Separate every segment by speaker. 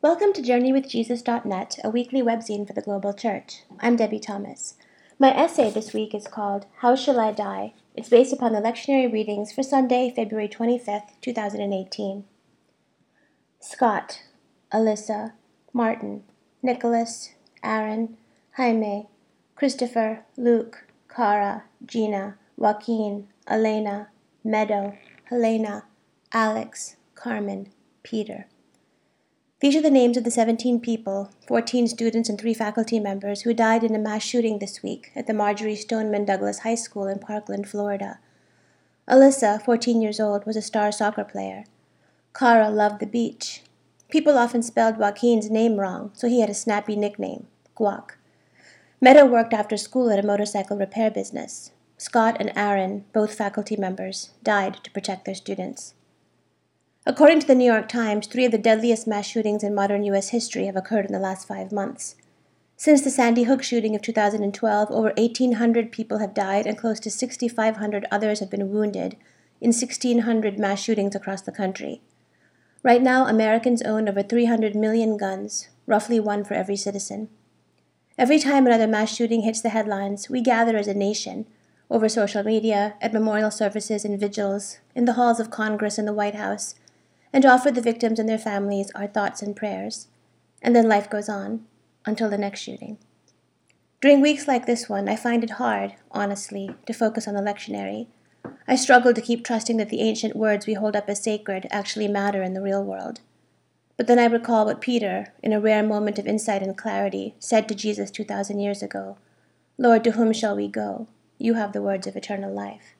Speaker 1: Welcome to JourneyWithJesus.net, a weekly webzine for the global church. I'm Debie Thomas. My essay this week is called How Shall I Die? It's based upon the lectionary readings for Sunday, February 25th, 2018. Scott, Alyssa, Martin, Nicholas, Aaron, Jaime, Christopher, Luke, Cara, Gina, Joaquin, Alaina, Meadow, Helena, Alex, Carmen, Peter. These are the names of the 17 people, 14 students and 3 faculty members, who died in a mass shooting this week at the Marjory Stoneman Douglas High School in Parkland, Florida. Alyssa, 14 years old, was a star soccer player. Cara loved the beach. People often spelled Joaquin's name wrong, so he had a snappy nickname, Guac. Meadow worked after school at a motorcycle repair business. Scott and Aaron, both faculty members, died to protect their students. According to the New York Times, three of the deadliest mass shootings in modern U.S. history have occurred in the last five months. Since the Sandy Hook shooting of 2012, over 1,800 people have died and close to 6,500 others have been wounded in 1,600 mass shootings across the country. Right now, Americans own over 300 million guns, roughly one for every citizen. Every time another mass shooting hits the headlines, we gather as a nation over social media, at memorial services and vigils, in the halls of Congress and the White House and offer the victims and their families our thoughts and prayers. And then life goes on until the next shooting. During weeks like this one, I find it hard, honestly, to focus on the lectionary. I struggle to keep trusting that the ancient words we hold up as sacred actually matter in the real world. But then I recall what Peter, in a rare moment of insight and clarity, said to Jesus 2,000 years ago Lord, to whom shall we go? You have the words of eternal life.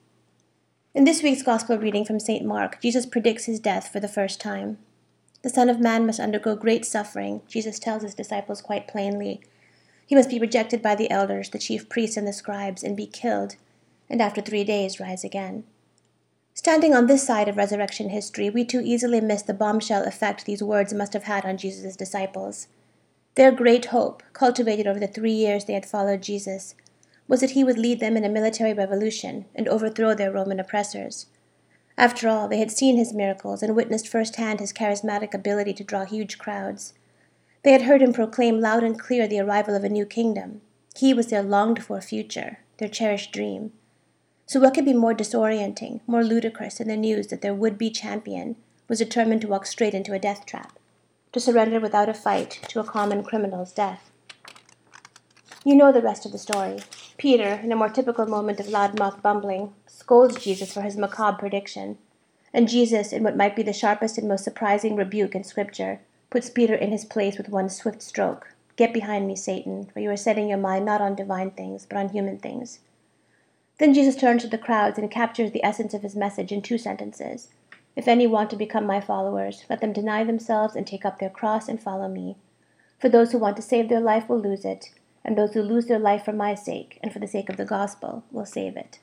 Speaker 1: In this week's Gospel reading from St. Mark, Jesus predicts his death for the first time. The Son of Man must undergo great suffering, Jesus tells his disciples quite plainly. He must be rejected by the elders, the chief priests, and the scribes, and be killed, and after three days rise again. Standing on this side of resurrection history, we too easily miss the bombshell effect these words must have had on Jesus' disciples. Their great hope, cultivated over the three years they had followed Jesus, was that he would lead them in a military revolution and overthrow their Roman oppressors. After all, they had seen his miracles and witnessed firsthand his charismatic ability to draw huge crowds. They had heard him proclaim loud and clear the arrival of a new kingdom. He was their longed for future, their cherished dream. So, what could be more disorienting, more ludicrous than the news that their would be champion was determined to walk straight into a death trap, to surrender without a fight to a common criminal's death? You know the rest of the story. Peter, in a more typical moment of loudmouth bumbling, scolds Jesus for his macabre prediction. And Jesus, in what might be the sharpest and most surprising rebuke in Scripture, puts Peter in his place with one swift stroke. Get behind me, Satan, for you are setting your mind not on divine things, but on human things. Then Jesus turns to the crowds and captures the essence of his message in two sentences. If any want to become my followers, let them deny themselves and take up their cross and follow me. For those who want to save their life will lose it, and those who lose their life for my sake and for the sake of the gospel will save it.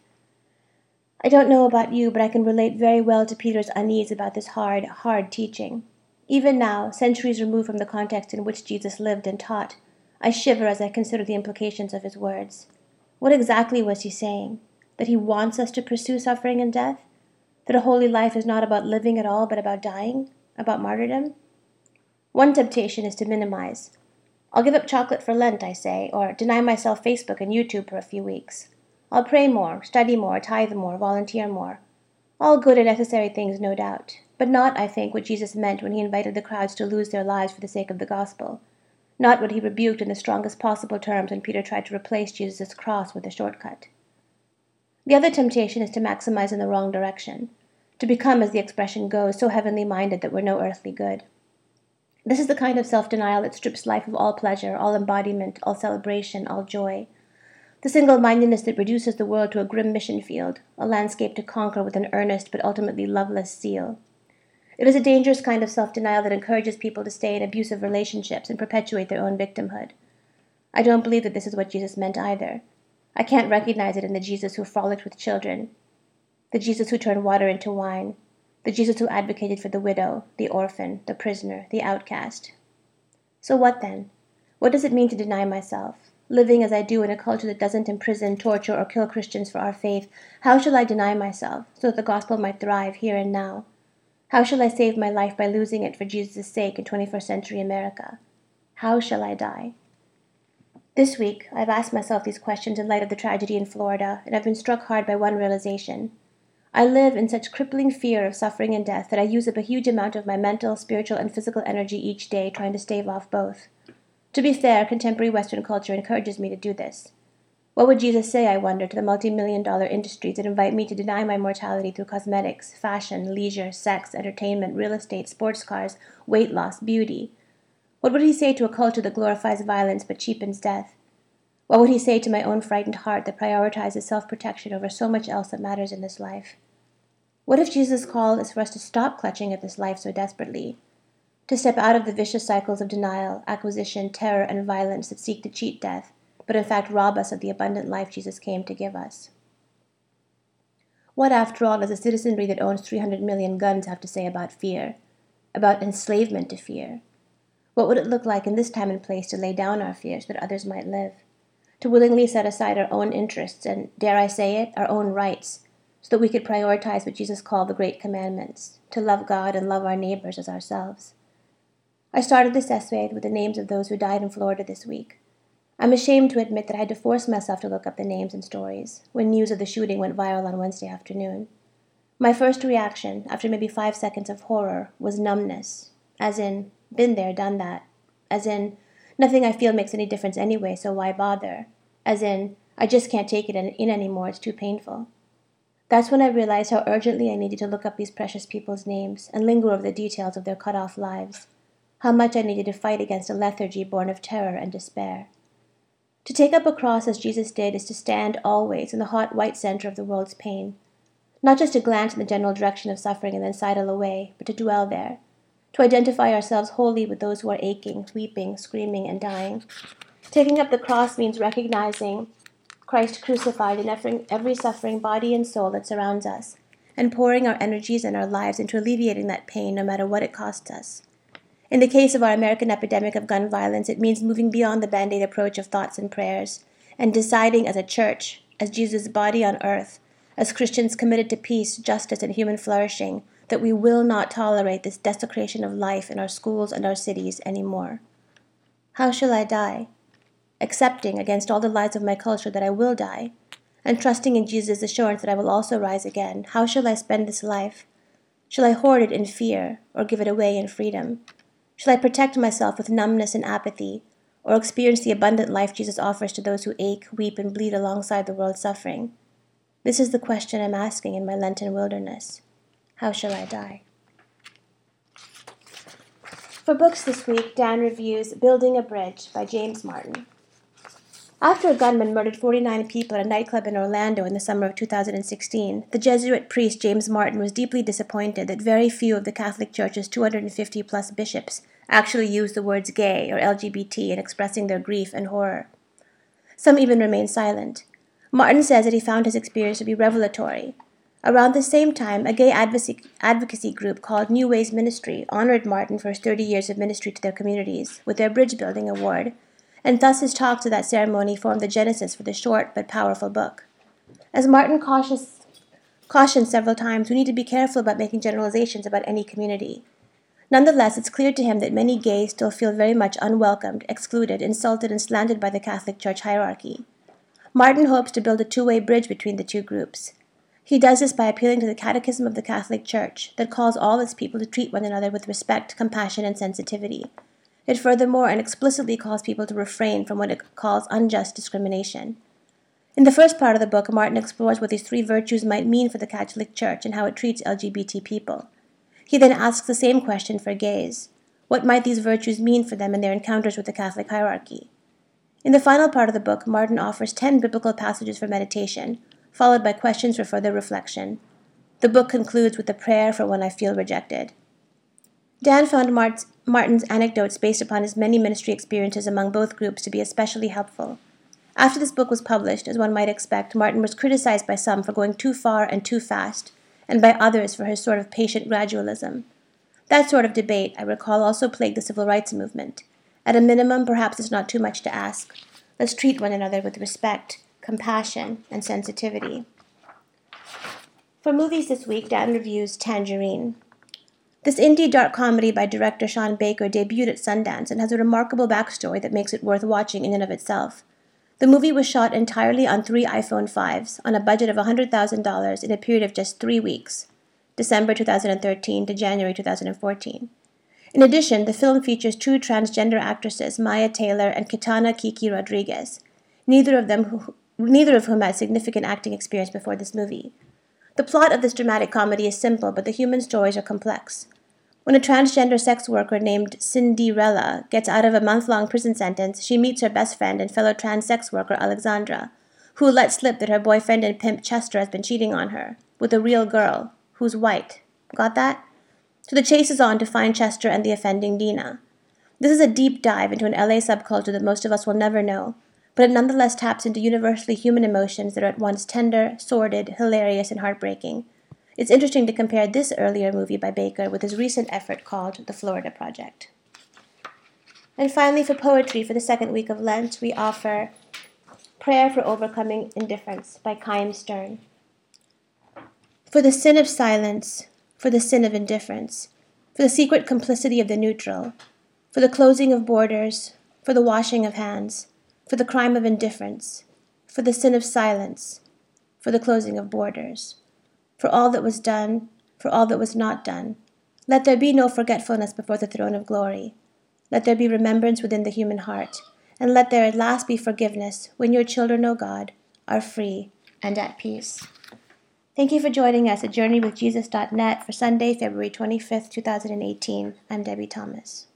Speaker 1: I don't know about you, but I can relate very well to Peter's unease about this hard, hard teaching. Even now, centuries removed from the context in which Jesus lived and taught, I shiver as I consider the implications of his words. What exactly was he saying? That he wants us to pursue suffering and death? That a holy life is not about living at all, but about dying? About martyrdom? One temptation is to minimize, I'll give up chocolate for Lent, I say, or deny myself Facebook and YouTube for a few weeks. I'll pray more, study more, tithe more, volunteer more. All good and necessary things, no doubt, but not, I think, what Jesus meant when he invited the crowds to lose their lives for the sake of the gospel. Not what he rebuked in the strongest possible terms when Peter tried to replace Jesus' cross with a shortcut. The other temptation is to maximize in the wrong direction, to become, as the expression goes, so heavenly minded that we're no earthly good. This is the kind of self denial that strips life of all pleasure, all embodiment, all celebration, all joy. The single mindedness that reduces the world to a grim mission field, a landscape to conquer with an earnest but ultimately loveless zeal. It is a dangerous kind of self denial that encourages people to stay in abusive relationships and perpetuate their own victimhood. I don't believe that this is what Jesus meant either. I can't recognize it in the Jesus who frolicked with children, the Jesus who turned water into wine, the Jesus who advocated for the widow, the orphan, the prisoner, the outcast. So what then? What does it mean to deny myself? Living as I do in a culture that doesn't imprison, torture, or kill Christians for our faith, how shall I deny myself so that the gospel might thrive here and now? How shall I save my life by losing it for Jesus' sake in 21st century America? How shall I die? This week, I've asked myself these questions in light of the tragedy in Florida, and I've been struck hard by one realization. I live in such crippling fear of suffering and death that I use up a huge amount of my mental, spiritual, and physical energy each day trying to stave off both. To be fair, contemporary Western culture encourages me to do this. What would Jesus say, I wonder, to the multi million dollar industries that invite me to deny my mortality through cosmetics, fashion, leisure, sex, entertainment, real estate, sports cars, weight loss, beauty? What would he say to a culture that glorifies violence but cheapens death? What would he say to my own frightened heart that prioritizes self protection over so much else that matters in this life? What if Jesus' call is for us to stop clutching at this life so desperately? To step out of the vicious cycles of denial, acquisition, terror, and violence that seek to cheat death, but in fact rob us of the abundant life Jesus came to give us? What, after all, does a citizenry that owns 300 million guns have to say about fear? About enslavement to fear? What would it look like in this time and place to lay down our fears that others might live? To willingly set aside our own interests and, dare I say it, our own rights so that we could prioritize what Jesus called the Great Commandments to love God and love our neighbors as ourselves. I started this essay with the names of those who died in Florida this week. I'm ashamed to admit that I had to force myself to look up the names and stories when news of the shooting went viral on Wednesday afternoon. My first reaction, after maybe five seconds of horror, was numbness, as in, been there, done that, as in, nothing I feel makes any difference anyway, so why bother, as in, I just can't take it in anymore, it's too painful. That's when I realized how urgently I needed to look up these precious people's names and linger over the details of their cut off lives. How much I needed to fight against a lethargy born of terror and despair. To take up a cross as Jesus did is to stand always in the hot white center of the world's pain. Not just to glance in the general direction of suffering and then sidle away, but to dwell there. To identify ourselves wholly with those who are aching, weeping, screaming, and dying. Taking up the cross means recognizing Christ crucified in every every suffering body and soul that surrounds us, and pouring our energies and our lives into alleviating that pain no matter what it costs us. In the case of our American epidemic of gun violence, it means moving beyond the band aid approach of thoughts and prayers and deciding as a church, as Jesus' body on earth, as Christians committed to peace, justice, and human flourishing, that we will not tolerate this desecration of life in our schools and our cities anymore. How shall I die? Accepting against all the lies of my culture that I will die, and trusting in Jesus' assurance that I will also rise again, how shall I spend this life? Shall I hoard it in fear, or give it away in freedom? Shall I protect myself with numbness and apathy, or experience the abundant life Jesus offers to those who ache, weep, and bleed alongside the world's suffering? This is the question I'm asking in my Lenten wilderness. How shall I die? For books this week, Dan reviews Building a Bridge by James Martin. After a gunman murdered 49 people at a nightclub in Orlando in the summer of 2016, the Jesuit priest James Martin was deeply disappointed that very few of the Catholic Church's 250 plus bishops actually used the words gay or LGBT in expressing their grief and horror. Some even remained silent. Martin says that he found his experience to be revelatory. Around the same time, a gay advocacy group called New Ways Ministry honored Martin for his 30 years of ministry to their communities with their Bridge Building Award and thus his talks at that ceremony formed the genesis for the short but powerful book. As Martin cautious, cautioned several times, we need to be careful about making generalizations about any community. Nonetheless, it's clear to him that many gays still feel very much unwelcomed, excluded, insulted, and slandered by the Catholic Church hierarchy. Martin hopes to build a two way bridge between the two groups. He does this by appealing to the Catechism of the Catholic Church that calls all its people to treat one another with respect, compassion, and sensitivity, it furthermore and explicitly calls people to refrain from what it calls unjust discrimination. In the first part of the book, Martin explores what these three virtues might mean for the Catholic Church and how it treats LGBT people. He then asks the same question for gays What might these virtues mean for them in their encounters with the Catholic hierarchy? In the final part of the book, Martin offers 10 biblical passages for meditation, followed by questions for further reflection. The book concludes with a prayer for when I feel rejected. Dan found Martin's anecdotes based upon his many ministry experiences among both groups to be especially helpful. After this book was published, as one might expect, Martin was criticized by some for going too far and too fast, and by others for his sort of patient gradualism. That sort of debate, I recall, also plagued the civil rights movement. At a minimum, perhaps it's not too much to ask. Let's treat one another with respect, compassion, and sensitivity. For movies this week, Dan reviews Tangerine. This indie dark comedy by director Sean Baker debuted at Sundance and has a remarkable backstory that makes it worth watching in and of itself. The movie was shot entirely on three iPhone 5s on a budget of $100,000 in a period of just three weeks, December 2013 to January 2014. In addition, the film features two transgender actresses, Mya Taylor and Kitana Kiki Rodriguez, neither of them who, neither of whom had significant acting experience before this movie. The plot of this dramatic comedy is simple, but the human stories are complex. When a transgender sex worker named Sin-Dee Rella gets out of a month long prison sentence, she meets her best friend and fellow trans sex worker Alexandra, who lets slip that her boyfriend and pimp Chester has been cheating on her with a real girl who's white. Got that? So the chase is on to find Chester and the offending Dina. This is a deep dive into an LA subculture that most of us will never know, but it nonetheless taps into universally human emotions that are at once tender, sordid, hilarious, and heartbreaking. It's interesting to compare this earlier movie by Baker with his recent effort called The Florida Project. And finally, for poetry for the second week of Lent, we offer Prayer for Overcoming Indifference by Chaim Stern. For the sin of silence, for the sin of indifference, for the secret complicity of the neutral, for the closing of borders, for the washing of hands, for the crime of indifference, for the sin of silence, for the closing of borders for all that was done, for all that was not done. Let there be no forgetfulness before the throne of glory. Let there be remembrance within the human heart, and let there at last be forgiveness when your children, O God, are free and at peace. Thank you for joining us at JourneyWithJesus.net for Sunday, February 25th, 2018. I'm Debie Thomas.